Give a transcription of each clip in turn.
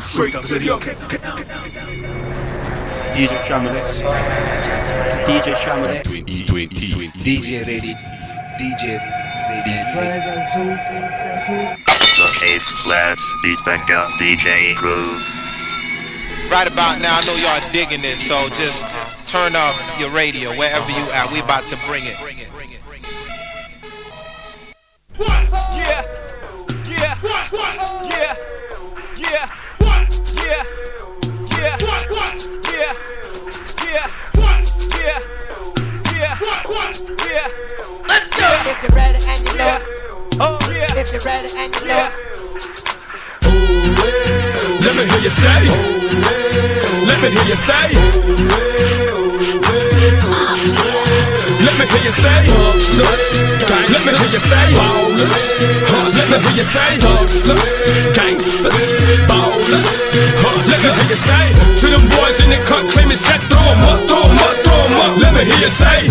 Straight up city, okay. DJ Shamalix. DJ Shamalix. DJ ready. DJ ready. The Ace Slash Inspector DJ Groove. Right about now, I know y'all digging this, so just turn up your radio wherever you at. We about to bring it. What? Yeah. Yeah. Yeah. What? Yeah. Yeah. What? Yeah. Yeah. What? Yeah. Yeah. What? Yeah. Let's go. If you're ready and you. Oh yeah. If you're ready and you. Let me hear you say. Let me hear you say. Let me hear you say. Hustlers, Let me hear you say. Ballers. Let me hear you say. Hustlers, gangsters, ballers. Let me hear you say. To them boys in the cut, claim it set, throw 'em up, throw 'em up, throw 'em up. Let me hear you say.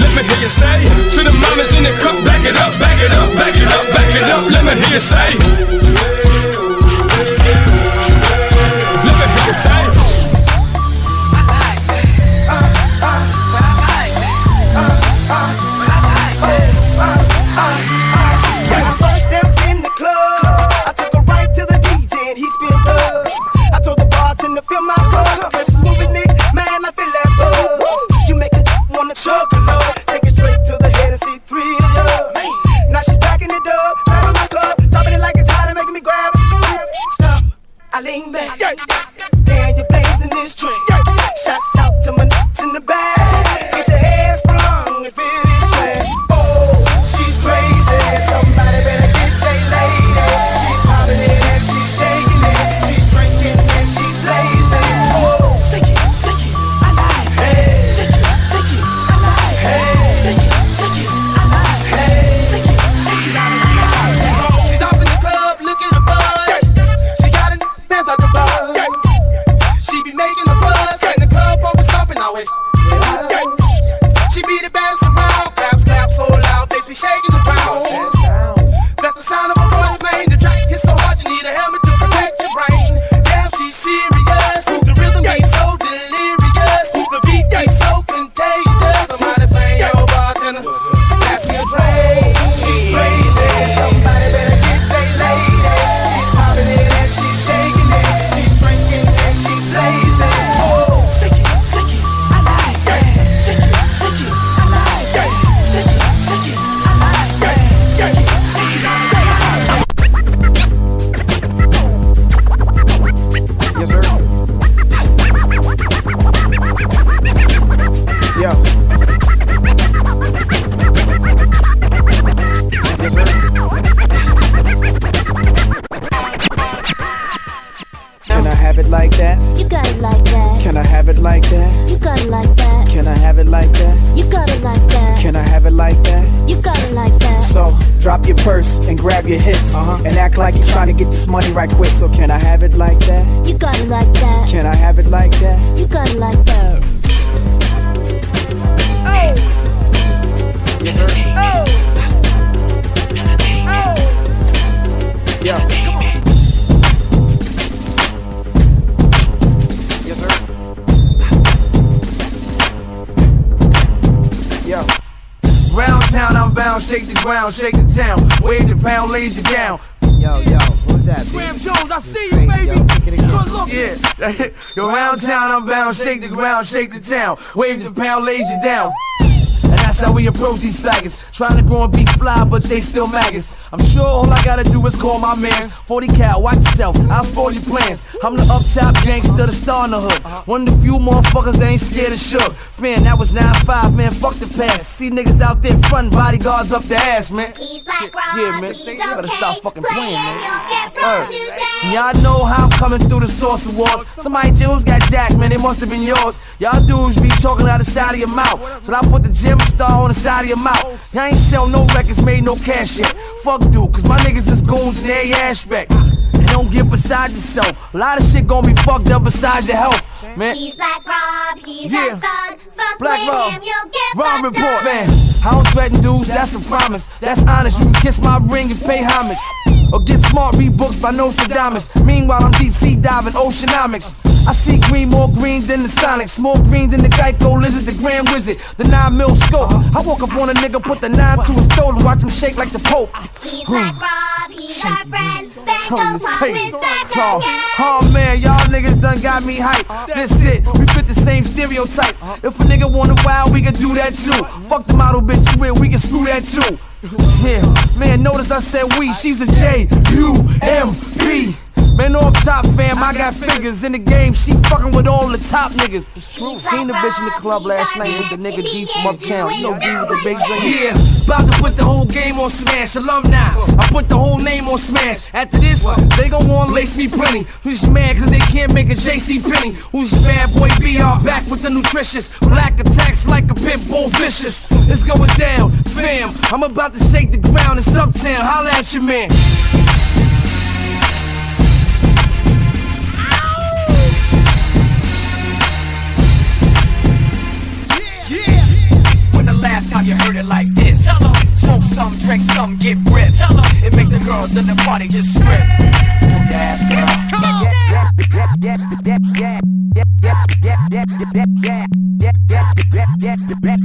Let me hear you say To the mamas in the cup, back it up, back it up, back it up, back it up Let me hear you say town, I'm bound, shake the ground, shake the town. Wave the pound, lays you down. And that's how we approach these faggots. Trying to grow and be fly, but they still maggots. I'm sure all I gotta do is call my man. 40 cal, watch yourself, I'll spoil your plans. I'm the up top gangster, the star in the hood. Uh-huh. One of the few motherfuckers that ain't scared of shook. Man, that was 9-5, man, fuck the past. See niggas out there front, bodyguards up the ass, man. Yeah, man, you better stop fucking playing, man. Word. Uh, y'all know how I'm coming through the source of wars. Somebody jewels got jacked, man, they must have been yours. Y'all dudes be talking out the side of your mouth. So I put the gym star on the side of your mouth. Y'all ain't sell no records, made no cash yet. Fuck dude, cause my niggas is goons in every aspect. And don't get beside yourself. A lot of shit gon' be fucked up besides your health, man. He's Black Rob, he's Yeah. a thug. Fuck Black with Rob. him, you'll get Rob fucked report, up. man. I don't threaten dudes, that's a promise. That's honest, you can kiss my ring and pay homage. Or get smart, read books by Nostradamus. Meanwhile, I'm deep sea diving, oceanomics. I see green, more green than the Sonics, more green than the Geico lizard, the Grand Wizard, the 9 mil scope. I woke up on a nigga, put the 9 to his throat and watch him shake like the Pope. He's like Rob, he's our friend. Bang Tell the him it's crazy. is back Oh, again. oh man, y'all niggas done got me hyped. Uh, this it, we fit the same stereotype. Uh-huh. If a nigga wanna wild, we can do that too. Fuck the model bitch you with, we can screw that too. Yeah, man, notice I said we, she's a J U M P. Man, off top fam, I got figures in the game. She fucking with all the top niggas. It's true. Seen the bitch in the club last night with the nigga D from uptown. You know D with the big drink. Yeah, about to put the whole game on smash. Alumni, I put the whole name on smash. After this, they gon' wanna lace me plenty. Who's mad cause they can't make a JC Penney? Who's bad boy BR back with the nutritious black attacks like a pit bull vicious? It's going down, fam. I'm about to shake the ground. It's uptown. Holla at your man. Girls in the party just strip. Girl. Everybody,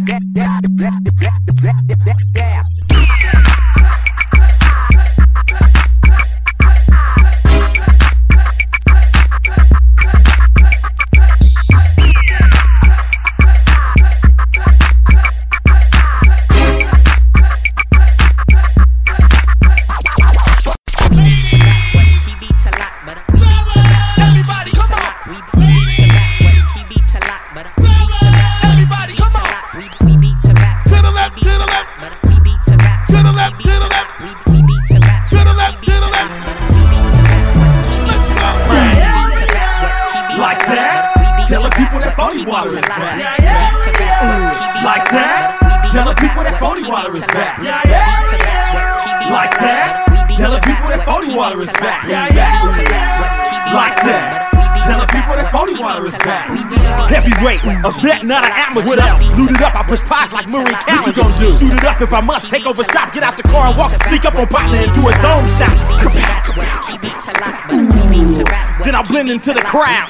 crowd.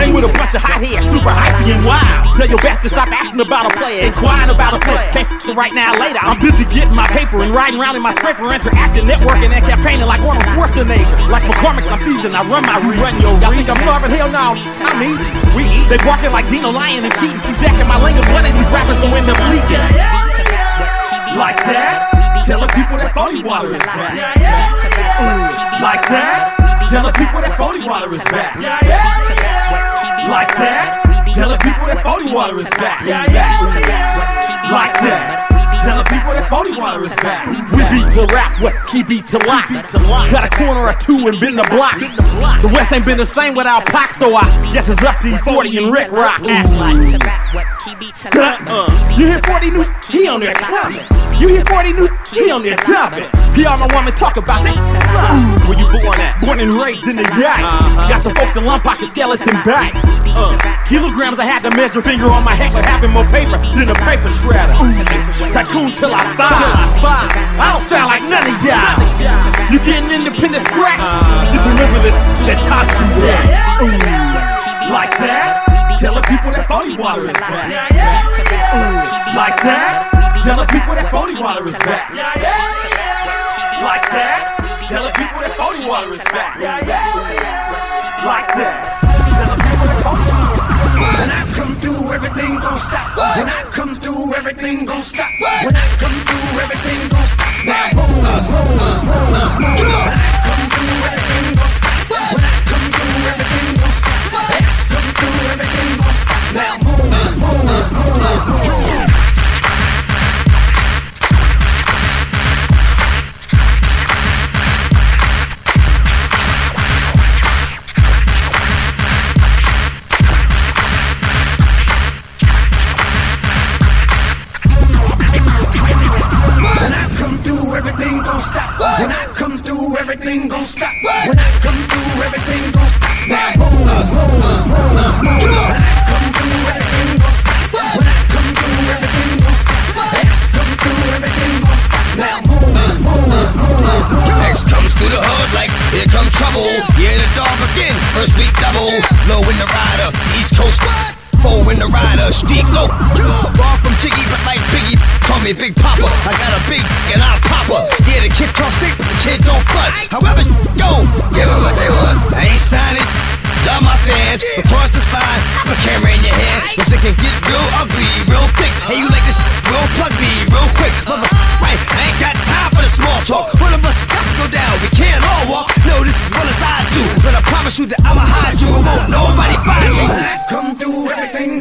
Hang with a bunch of hot heads, super hypey and wild. Tell your best to stop asking about a player, inquiring about a player. Can't f- right now, later. I'm busy getting my paper and riding around in my scraper, interacting, networking, and campaigning like Arnold Schwarzenegger. Like McCormick's, I'm seasoned. I run my region. Run your Y'all think I'm starving? Hell no. I'm eating. We eat. They barking like Dino Lion and cheating. Keep jacking my lingo. One of these rappers gonna end up leaking. Like that? Telling people that phony water is back. Like that? Telling people that phony water is back. Like that? Telling people that phony water is back. Yeah, yeah. Like that? Telling people that phony water is back. We beat to rap, what key beat to lock. Got a corner or two and been the block. The West ain't been the same without Pac, so I guess it's up to E40 and Rick Rock. Uh, you hear 40 news? He on there coming. You hear 40 news? He on there dumping. He all my woman talk about that. Where you born at? Born and raised in the yacht. Got some folks in lump pocket skeleton back. Uh, kilograms I had to measure finger on my head, but having more paper than a paper shredder. Tycoon till I five. I don't sound like none of y'all. You getting independent scratch? Just remember that that taught you that. Ooh. Like that? Telling people that phony water is. Like that? Telling people that phony water is back. Like that? Telling people that phony water is back. Like that?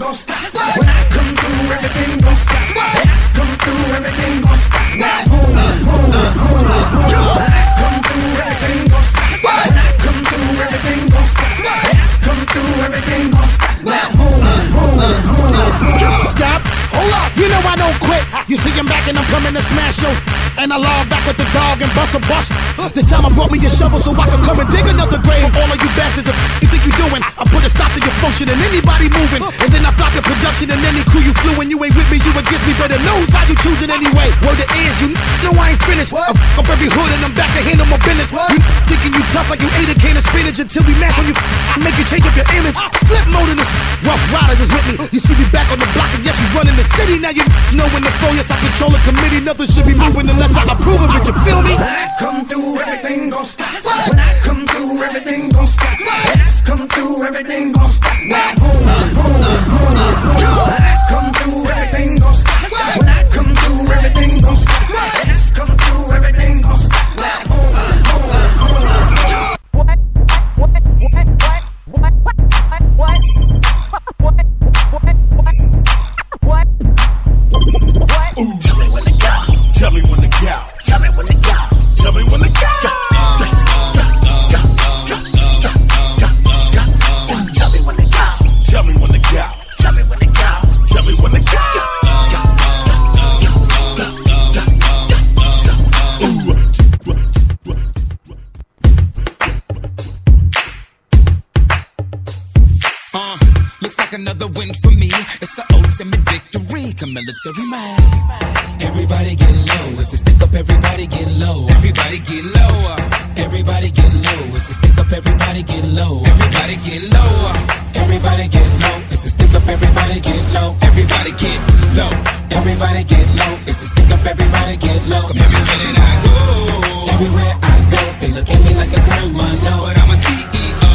Gon' stop. When I come through, everything gon' stop. When I come through, everything gon' stop. Now, boom, boom, boom, boom. When I come through, everything gon' stop. When I come through, everything gon' stop. When I come through, everything gon' stop. Now, boom, boom, boom, boom. Stop. Hold up. You know I don't quit. You see I'm back and I'm coming to smash your and I log back with the dog and bust a bust. This time I brought me a shovel so I can come and dig another grave. For all of you bastards, if you think you doing, I put a stop to your function and anybody moving. And then I flop your production and any crew you flew and you ain't with me, you against me. Better lose how you choose it anyway. Word it is, you know I ain't finished. Fuck up every hood and I'm back to handle my business. You thinking you tough like you ate a can of spinach until we mash on you. I make you change up your image. Flipmode in this. Ruff Ryders is with me. You see me back on the block and yes, we running the city. Now you know when the flow, yes, I control a committee. Nothing should be moving unless I approve of it. You feel me? When I come through, everything gon' stop. When I come through, everything gon' stop. When I come through, everything gon' stop. Now, boom, boom, boom, boom. When I come through, everything gon' stop. When I come through, everything gon' stop. Military man. Everybody get low. It's a stick up. Everybody get low. Everybody get low. Everybody get low. It's a stick up. Everybody get low. Everybody get low. Everybody get low. It's a stick up. Everybody get low. Everybody get low. Everybody get low. It's a stick up. Everybody get low. Come everywhere I go. Everywhere I go, they look at me like a criminal. But I'm a CEO.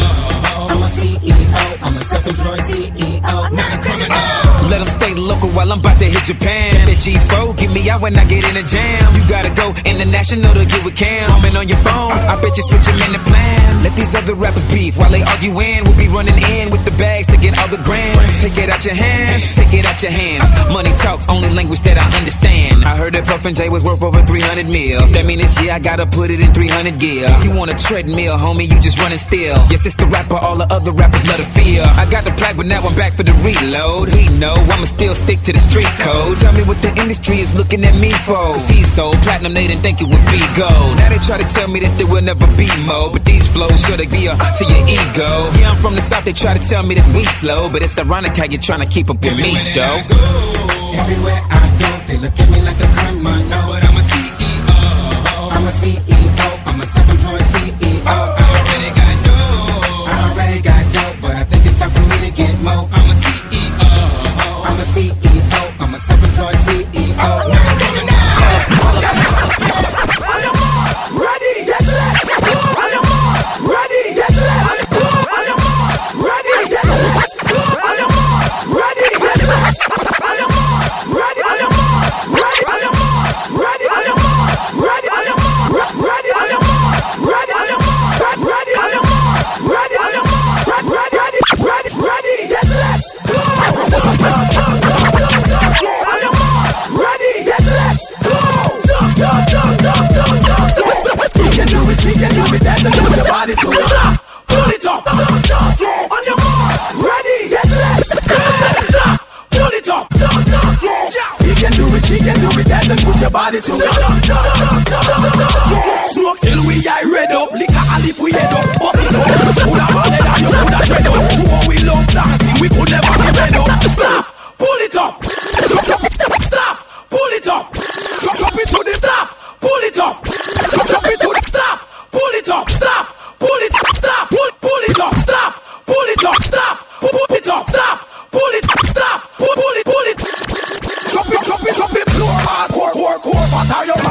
A CEO. I'm a self-employed CEO, not a criminal. Let them stay local while I'm about to hit Japan. The G4, get me out when I get in a jam. You gotta go international to get with Cam. Comment on your phone, I bet you switch them in the plan. Let these other rappers beef while they arguing. We'll be running in with the bags to get all the grants. Take it out your hands, take it out your hands. Money talks, only language that I understand. I heard that Puff and J was worth over 300 mil. That mean this year I gotta put it in 300 gear. You want a treadmill, homie, you just running still. Yes, it's the rapper, all the other rappers love to feel. I got the plaque, but now I'm back for the reload. He know I'ma still stick to the street code. Tell me what the industry is looking at me for. Cause he's so platinum, they didn't think it would be gold. Now they try to tell me that there will never be more. But these flows sure they be a to your ego. Yeah, I'm from the south, they try to tell me that we slow. But it's ironic how you're trying to keep up with me, though. Everywhere I go, they look at me like a criminal. I'm a CEO. What are you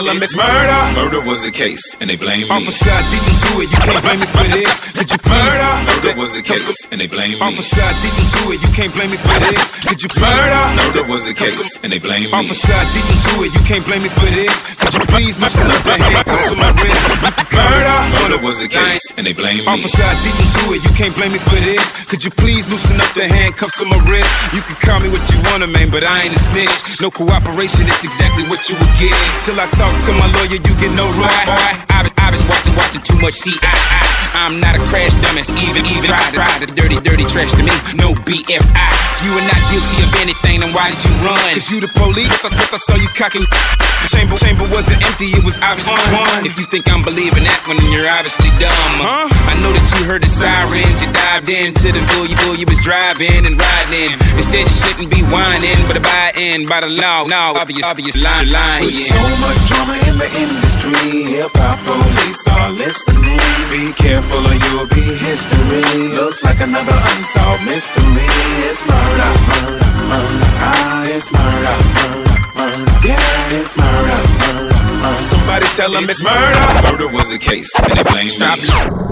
tell them it's murder. Murder was the case, and they blame me. Officer, I didn't do it. You can't blame me for this. Could you? Murder. Murder was the case, and they blame me. Officer, I didn't do it. You can't blame me for this. Could you? Murder. Murder was the case, and they blame me. Officer, I didn't do it. You can't blame me for this. Could you please loosen up the handcuffs on my wrist? Murder. Murder was the case, and they blame me. Officer, I didn't do it. You can't blame me for this. Could you please loosen up the handcuffs on my wrist? You can call me what you wanna, man, but I ain't a snitch. No cooperation, it's exactly what you would get. Till I talk to my lawyer, you get no right. I, I, I was watching, watching too much CI. I'm not a crash dumbass, even, even. Ride, ride, the dirty, dirty trash to me. No BFI. You are not guilty of anything, then why did you run? Cause you the police. I guess I saw you cocking. The chamber, chamber wasn't empty, it was obviously one. If you think I'm believing that one, then you're obviously dumb. Huh? I know that you heard the sirens, you dived into the bull, you bull, you was driving and riding. Instead, you shouldn't be whining, but abiding by in by the law. No, obvious, obvious line, lying. With so much drama in the industry, hip hop police are listening. Be careful or you'll be history. Looks like another unsolved mystery. It's murder, murder, murder. Ah, it's murder, murder, murder. Yeah, it's murder, murder, murder. Somebody tell them it's murder. Murder was the case, and they blame Stop. me.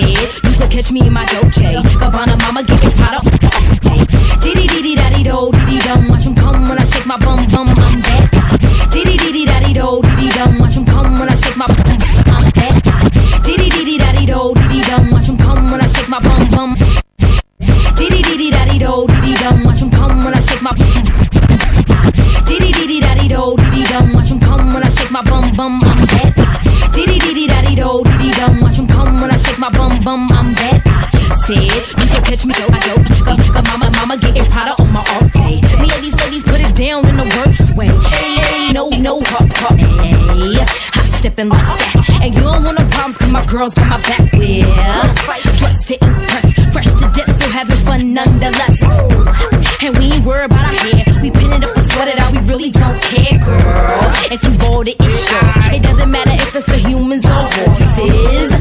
Said you could catch me in my Dolce. nothing like that. And you don't want no problems, cause my girls got my back with. Dressed to impress, fresh to death, still having fun nonetheless. And we ain't worried about our hair. We pin it up and sweat it out, we really don't care, girl. If you bold, it is yours. It doesn't matter if it's a humans or horses.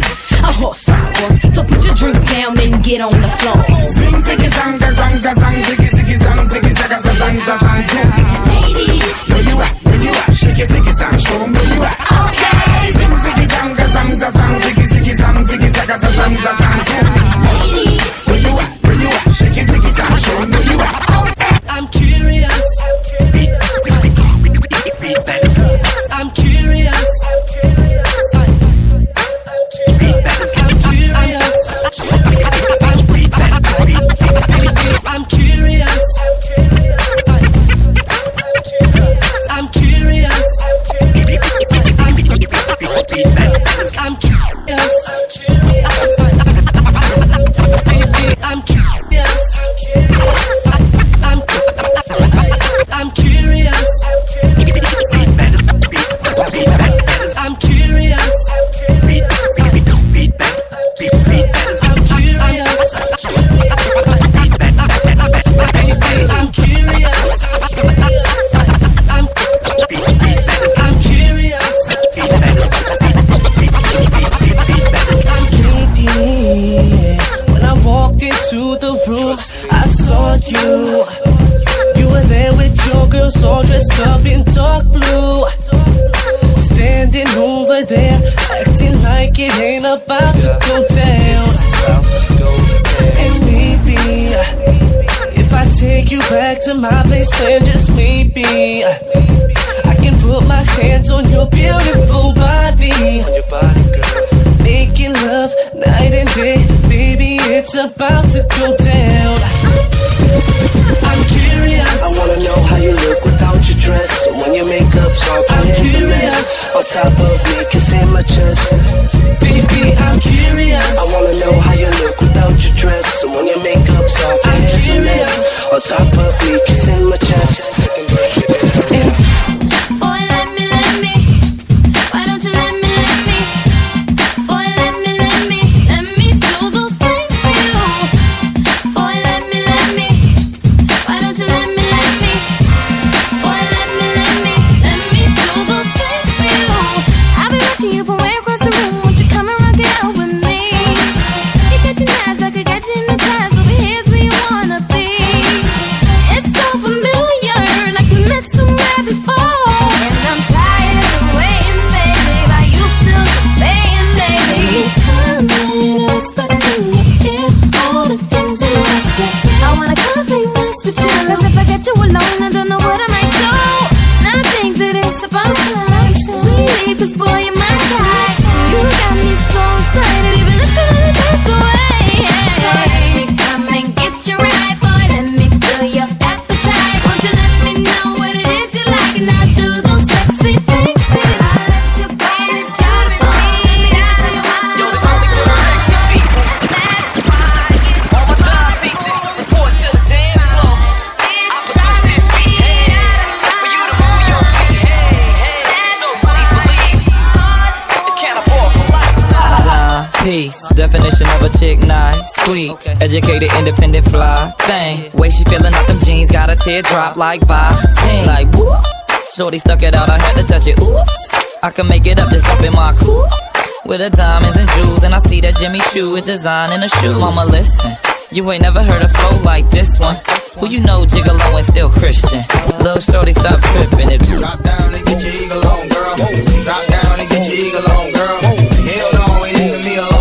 A horse, of course. So put your drink down and get on the floor. on top of me. thing. Way she feeling out them jeans, got a teardrop like vibe. Like whoop. Shorty stuck it out, I had to touch it. Oops, I can make it up, just jump in my coupe with the diamonds and jewels, and I see that Jimmy Choo is designing a shoe. Mama, listen, you ain't never heard a flow like this one. Who you know, Jiggalo and still Christian. Little shorty, stop tripping it. Drop down and get your eagle on, girl. Drop down and get your eagle on, girl. Hell no, ain't me alone.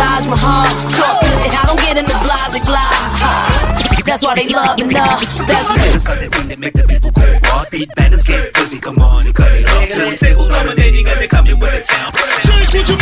Taj Mahal. Talking it, I don't get in the blah, the blah. That's why they love and love. That's Banners cut it when they make the people go. Beat Bangaz get busy, come on and cut it off. Turntable dominating and they coming with a sound. Change what you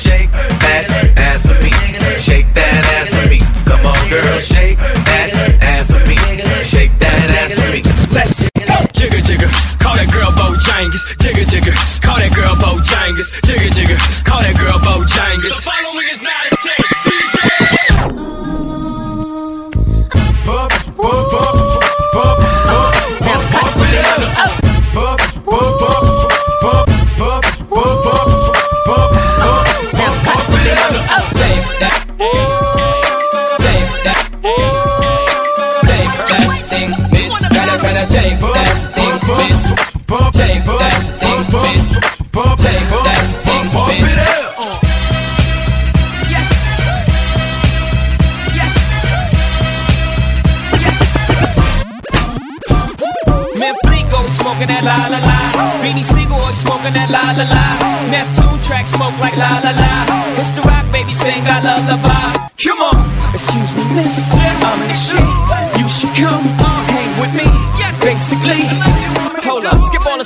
shake that ass for me. Shake that ass for me. Come on, girl, shake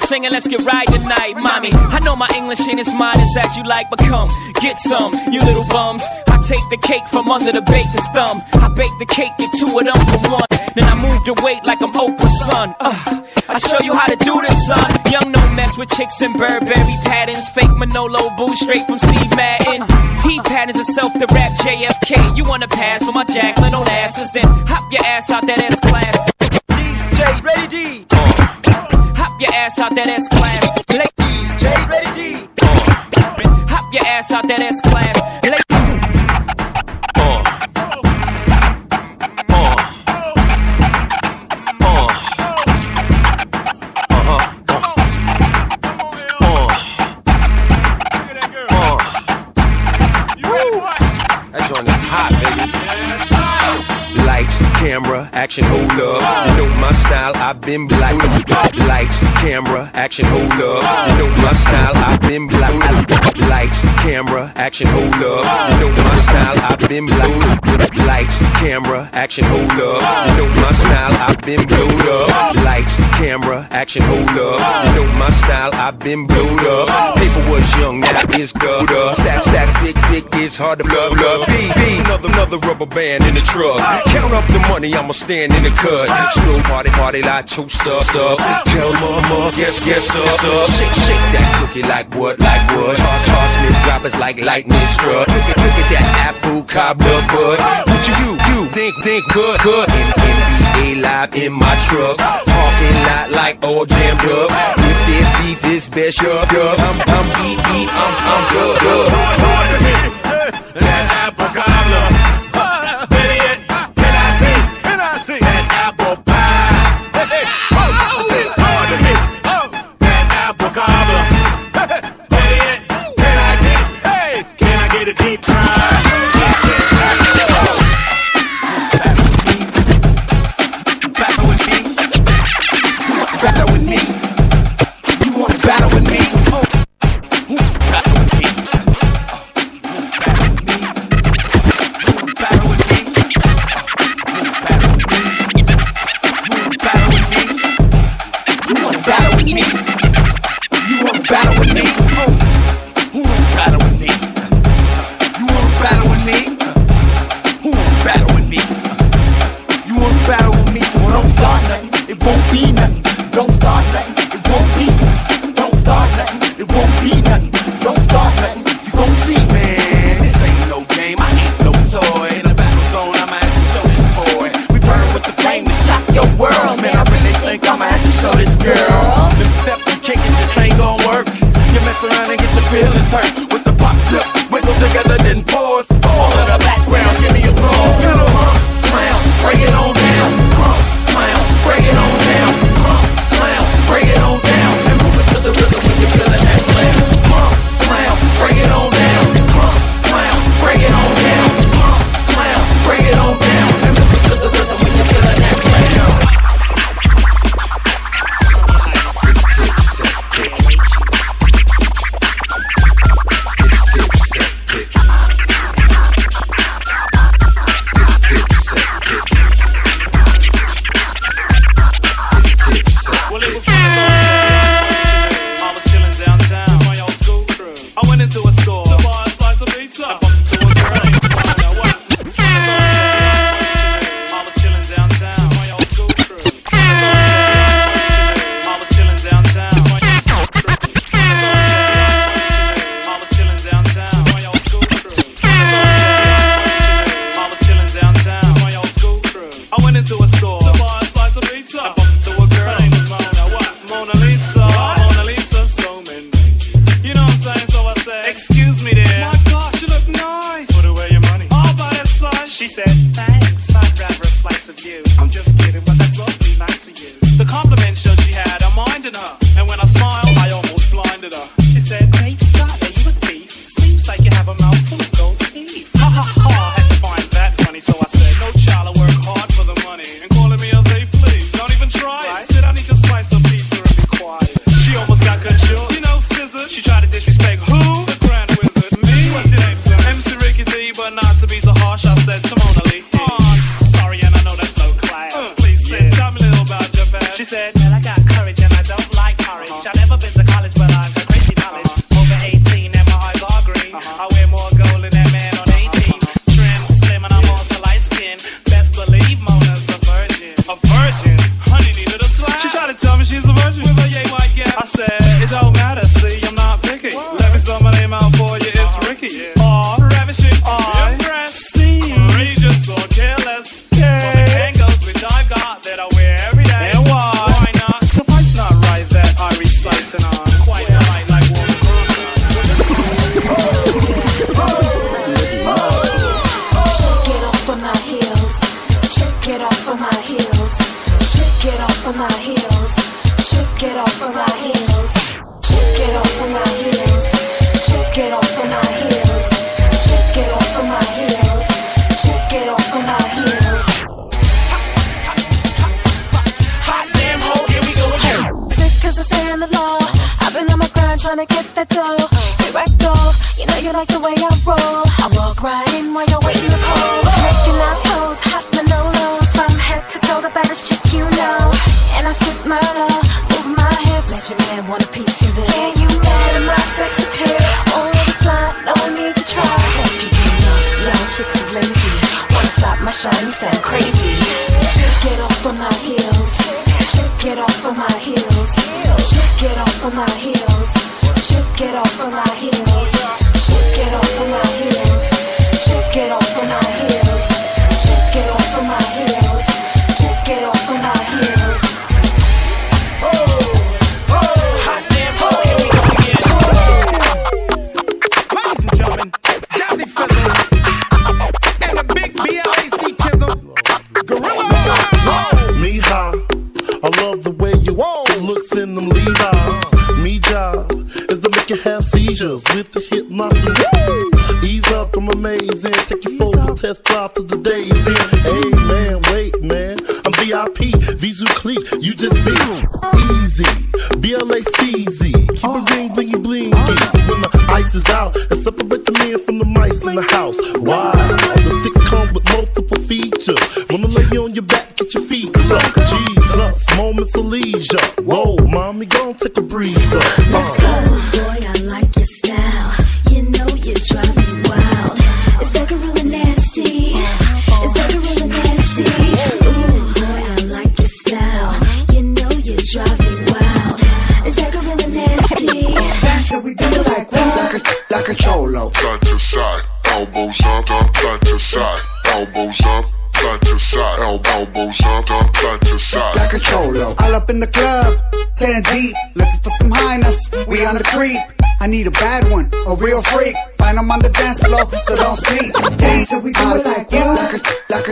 singing, let's get right tonight, mommy. I know my English ain't as modest as you like, but come, get some, you little bums. I take the cake from under the baker's thumb. I bake the cake, get two of them for one. Then I move the weight like I'm Oprah's son. Uh, I show you how to do this, son. Young, no mess with chicks and Burberry patterns. Fake Manolo boo straight from Steve Madden. He patterns himself to rap JFK. You wanna pass for my Jacqueline Onassis? Then hop your ass out that S class. your ass out that S class. action, hold up. You know my style, I've been black. Lights, camera, action, hold up style, I've been blown up. Lights, camera, action, hold up. You know my style, I've been blown up. Lights, camera, action, hold up. You know my style, I've been blown up. Paper was young, now it's glued up. Stack, stack, thick, thick, it's hard to love, up. B, B, another, another rubber band in the truck. Count up the money, I'ma stand in the cut. Slow party, party, like two sub, sub. Tell mama, guess, guess, sub, sub. Shake, shake that cookie like what, like what. Toss, toss me, droppers like lightning struck that apple cobbler bud. What you do, you think, think good, good. NBA live in my truck, parking lot like old jammed up. If this beef is best, dub, I'm, I'm, eat, eat, I'm, I'm, dub, dub. That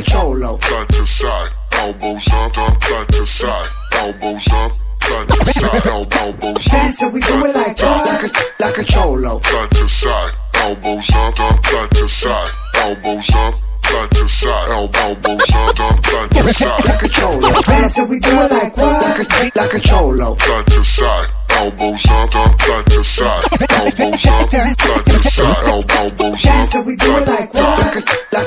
Cholo. Side to side, elbows up, up, side to side, elbows up, side to side, el- elbows up. Dance and we do it like a, cholo. Side to side, elbows up, up, side to side, elbows up, side to side, el- elbows up, up, side to side. Like a cholo. Dance we do it like what? Like a, like a cholo. Side to side, elbows up, up, side to side, elbows up, side to side, elbows up, and we do it like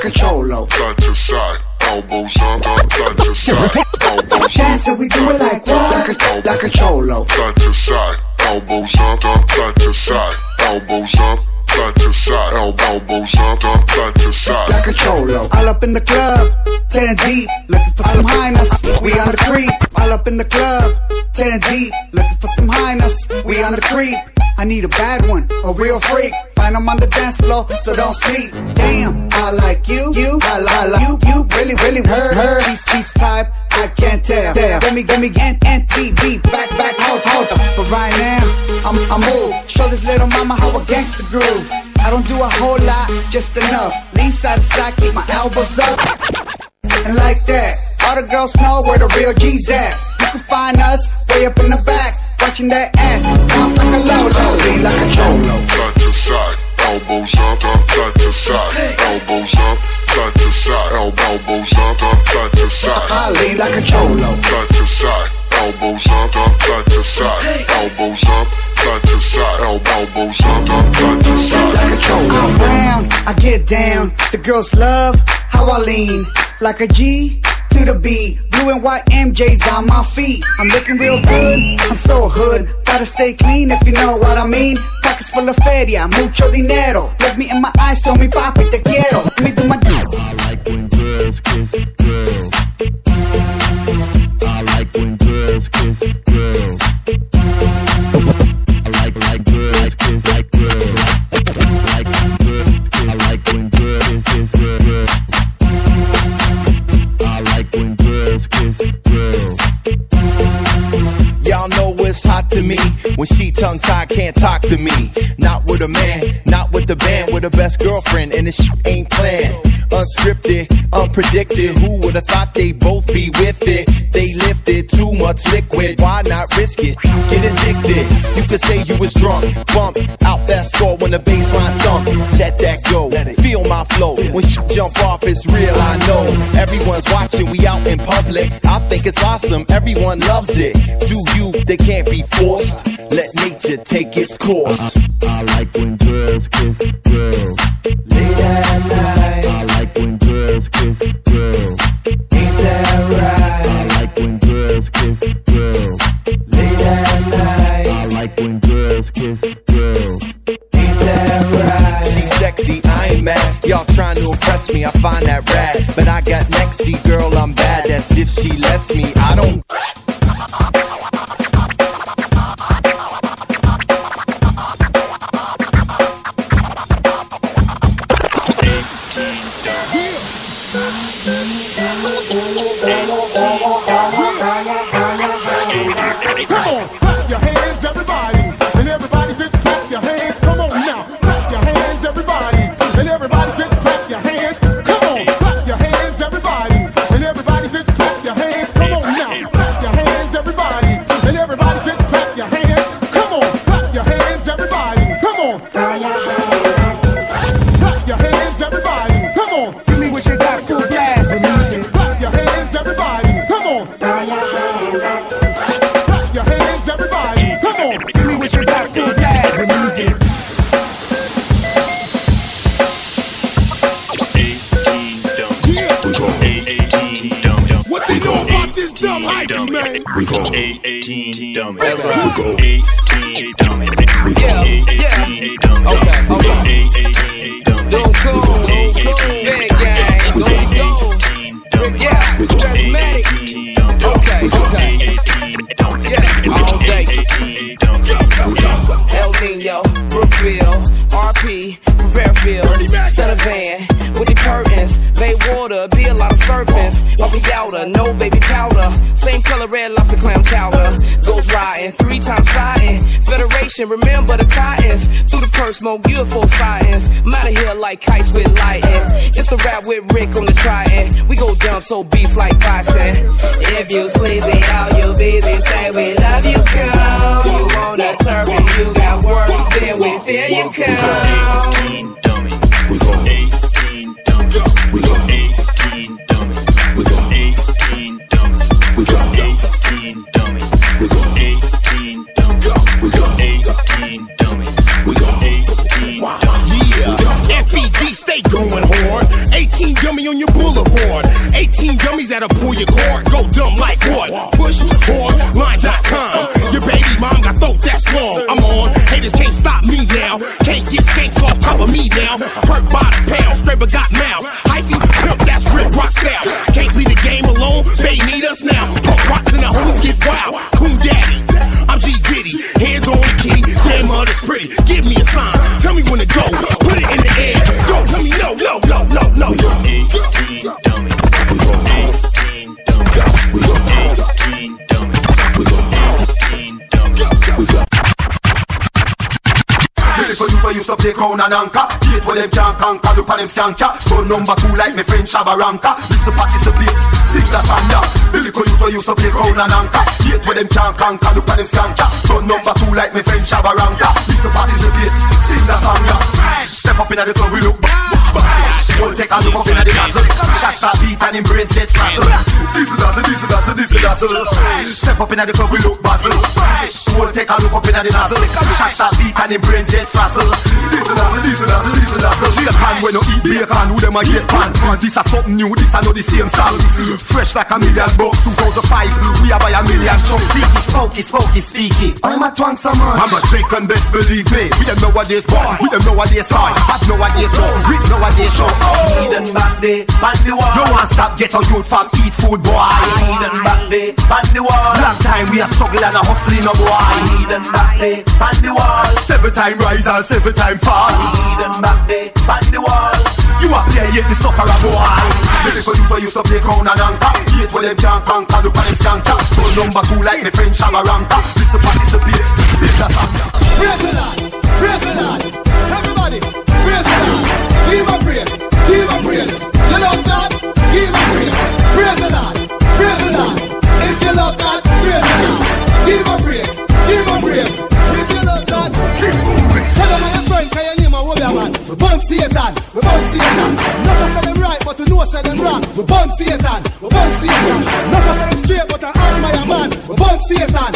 what? Like a, cholo. side to side, elbows up, up, side to side, elbows Dance and we do it like what? Like a, like a cholo. side to side, elbows up, up, side to side, elbows up, side to side, elbows up, up, side to side. Like a cholo. All up in the club, 10 deep, looking for some highness. We on the creep. All up in the club, 10 deep, looking for some highness. We on the creep. I need a bad one, a real freak. Find 'em on the dance floor, so don't sleep. Damn, I like you, you, I, I like you, you really, really heard her. He's, he's type, I can't tell. Damn. Give me, give me, N, NTV, back, back, hold, hold. But right now, I'm, I'm old. Show this little mama how a gangster groove. I don't do a whole lot, just enough. Lean side to side, keep my elbows up. And like that, all the girls know where the real G's at. You can find us way up in the back, watching that ass bounce like a low-low, lean like a cholo. Side to side, elbows up, up, side to side, elbows up, side to side, el- elbows up, up, side to side. I lean like a cholo. Side to side, elbows up, up, side to side, elbows up, side to side, elbows up, up, side to side. Like a cholo. I'm brown, I get down. The girls love how I lean like a G to the B. Blue and white MJs on my feet. I'm looking real good. I'm so hood. Gotta stay clean if you know what I mean. Pockets full of feria, mucho dinero. Look me in my eyes, tell me papi te quiero. Let me do my I like when girls kiss girls. I like when girls kiss. Me when she tongue tied can't talk to me. Not with a man, not with the band, with the best girlfriend, and this ain't planned. Unscripted, unpredicted. Who would have thought they both be with it? They lifted too much liquid. Why not risk it? Get addicted. You could say you was drunk. Bump out that score when the baseline thump. Let that go. Feel my flow. When she jump off, it's real. I know everyone's watching. We out in public. I think it's awesome. Everyone loves it. Do you? They can't be forced. Let nature take its course. I like when girls kiss girls. Late at night. I like when girls kiss girls. Ain't that right? Puppy Yowder, no baby powder, same color red lobster clam chowder, goes riding, three times siding, Federation, remember the Titans, through the purse, smoke, a full science, I'm out of here like kites with lighting, it's a rap with Rick on the trident, we go dumb so beats like bison, if you sleazy, all you busy, say we love you, girl, you wanna turn and you got work, then we feel you come. Going hard. 18 dummy on your boulevard. 18 dummies that'll pull your cord. Go dumb like what? Push hardline.com. Your baby mom got throat that's long. I'm on. Haters can't stop me now. Can't get skanks off top of me now. Perk by the pound. Scraper got mouths. Hyphy, pimp, that's rip rock style. Can't leave the game alone. They need us now. Pump rocks and the homies get wild. Coon daddy. I'm G Diddy. Hands on the key. Damn, mother's pretty. Give me a sign. Tell me when to go. Tell me no, no, no, no, no. 18 dummies. We go 18 dummies. We go 18 dummies. We go 18 dummies. We go Lyrical you used to play crown and anchor Hate when them can't conquer, look on them skanker Gun number two like me friend Shabba Ranka Listen participate, sing the song ya Lyrical you used to play crown and anchor Hate when them can't conquer, look on them skanker Gun number two like me friend Shabba Ranka Listen participate, sing the song ya Step up in the club, we look Whole take a look up in the nozzle Shots are beat and him brains get frazzled. Diesel dazzle, diesel dazzle, diesel dazzle. Step up in the club, we look bazzle Whole take a look up in the nozzle Shots are beat and him brains get frazzled. Diesel dazzle, diesel dazzle, diesel dazzle. She a pan when no eat bacon, who them a hate pan? This a something new, this a not the same song Fresh like a million bucks, 2005 We a buy a million chunks. Speaky, spokey, spokey, speaky I'm a twang so much I'm a trick and best believe me. We them nowadays boy, we them nowadays boy. Have nowadays boy, we nowadays show Need and back day, back the wall. No one stop get a youth from eat food boy. Need and back day, back the wall. Long time we a struggle and a hustling no boy. Need and back day, back the wall. Seven time rise and seven time fall. Need and back day, back the wall. You a play yet the suffer a boy. Lyrical you used to play crown and anchor. Hate when them can't conquer, look at them skanker Phone number two like me friend Shabba Ranka Listen participate, say that song Praise the Lord, praise the Lord. Everybody, praise the Lord. Give him a praise, give him praise. You love God, give him praise. Praise the Lord, praise the Lord. If you love God, praise the Lord. Give him praise, give him praise. If you love God, give him. Tell them your friend, can you name a warrior man? We burn Satan, we burn Satan. Not for them right, but we know say them wrong. We burn Satan, we burn Satan. Not for them straight, but I admire man. We burn Satan,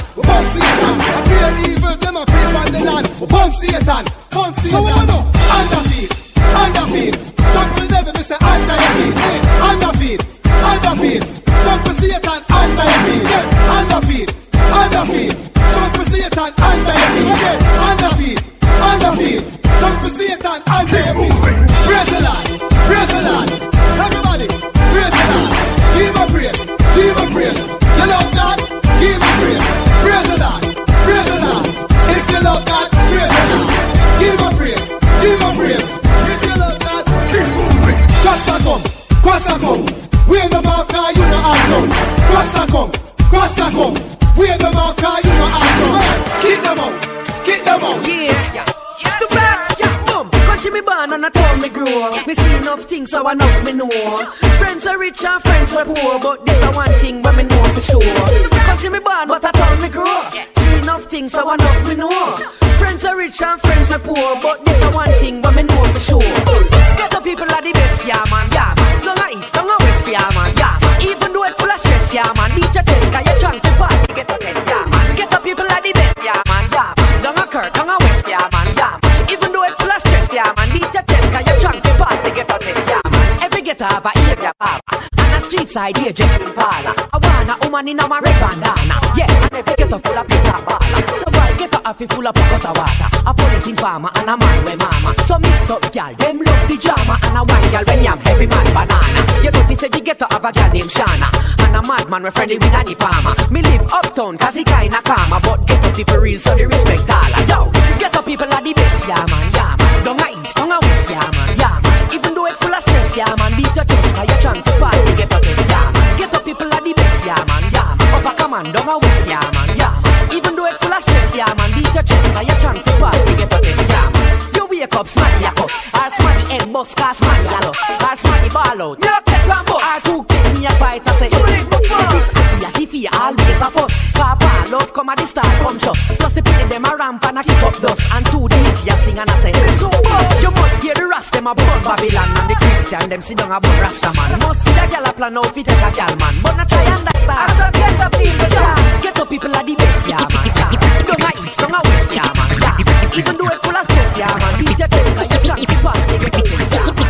And side here just in parlor. I want a woman oh in a red bandana. Yeah, and every ghetto full of paper baller. So why ghetto have full of pocket of water? A police informer and a man with mama. So mix up, y'all. Them love the drama and a one girl when yam every man banana. You notice every ghetto have a girl named Shana. And a madman we friendly with Annie Palmer. Me live uptown cause he kinda calmer. But ghetto people real so they respect all. Yo, ghetto people are the best, yeah man, yeah man. Down a east, down a west, yeah man, yeah man. Even though it full of stress, yeah man. Beat your chest cause you're trying to pass man. A command, down yeah man, yeah man. Even though it full of stress, yeah man. Beat your chest cause you're trying to pass the ghetto test, yeah man. You wake up, smarty a cuss. Or smarty head bust cause smarty a loss. Or smarty ball out. You catch one bus. Or two kick me a fight and say, you live before. This city a tiffy always a fuss. Ball love come at the start come just. Plus the pity them a ramp and a kick up dust. And two DJ a sing and a say, them a burn Babylon. And the Christian them sit down a burn Rasta man. Must see the gal a plan out fi take a gal man. But not try understand. As a ghetto people, yeah. Ghetto people are the best, yeah man. Yeah. Down a east, down a west, yeah man. Yeah. Even though it full of stress, yeah man. Beat your chest, cause you're trying to pass the ghetto test, yeah man.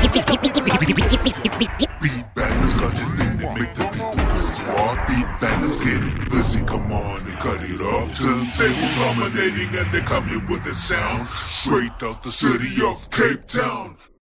Beat Bangaz got the thing that make the people go wild. Beat Bangaz get busy, come on and cut it up. Turntable dominating and they coming with the sound straight out the city of Cape Town.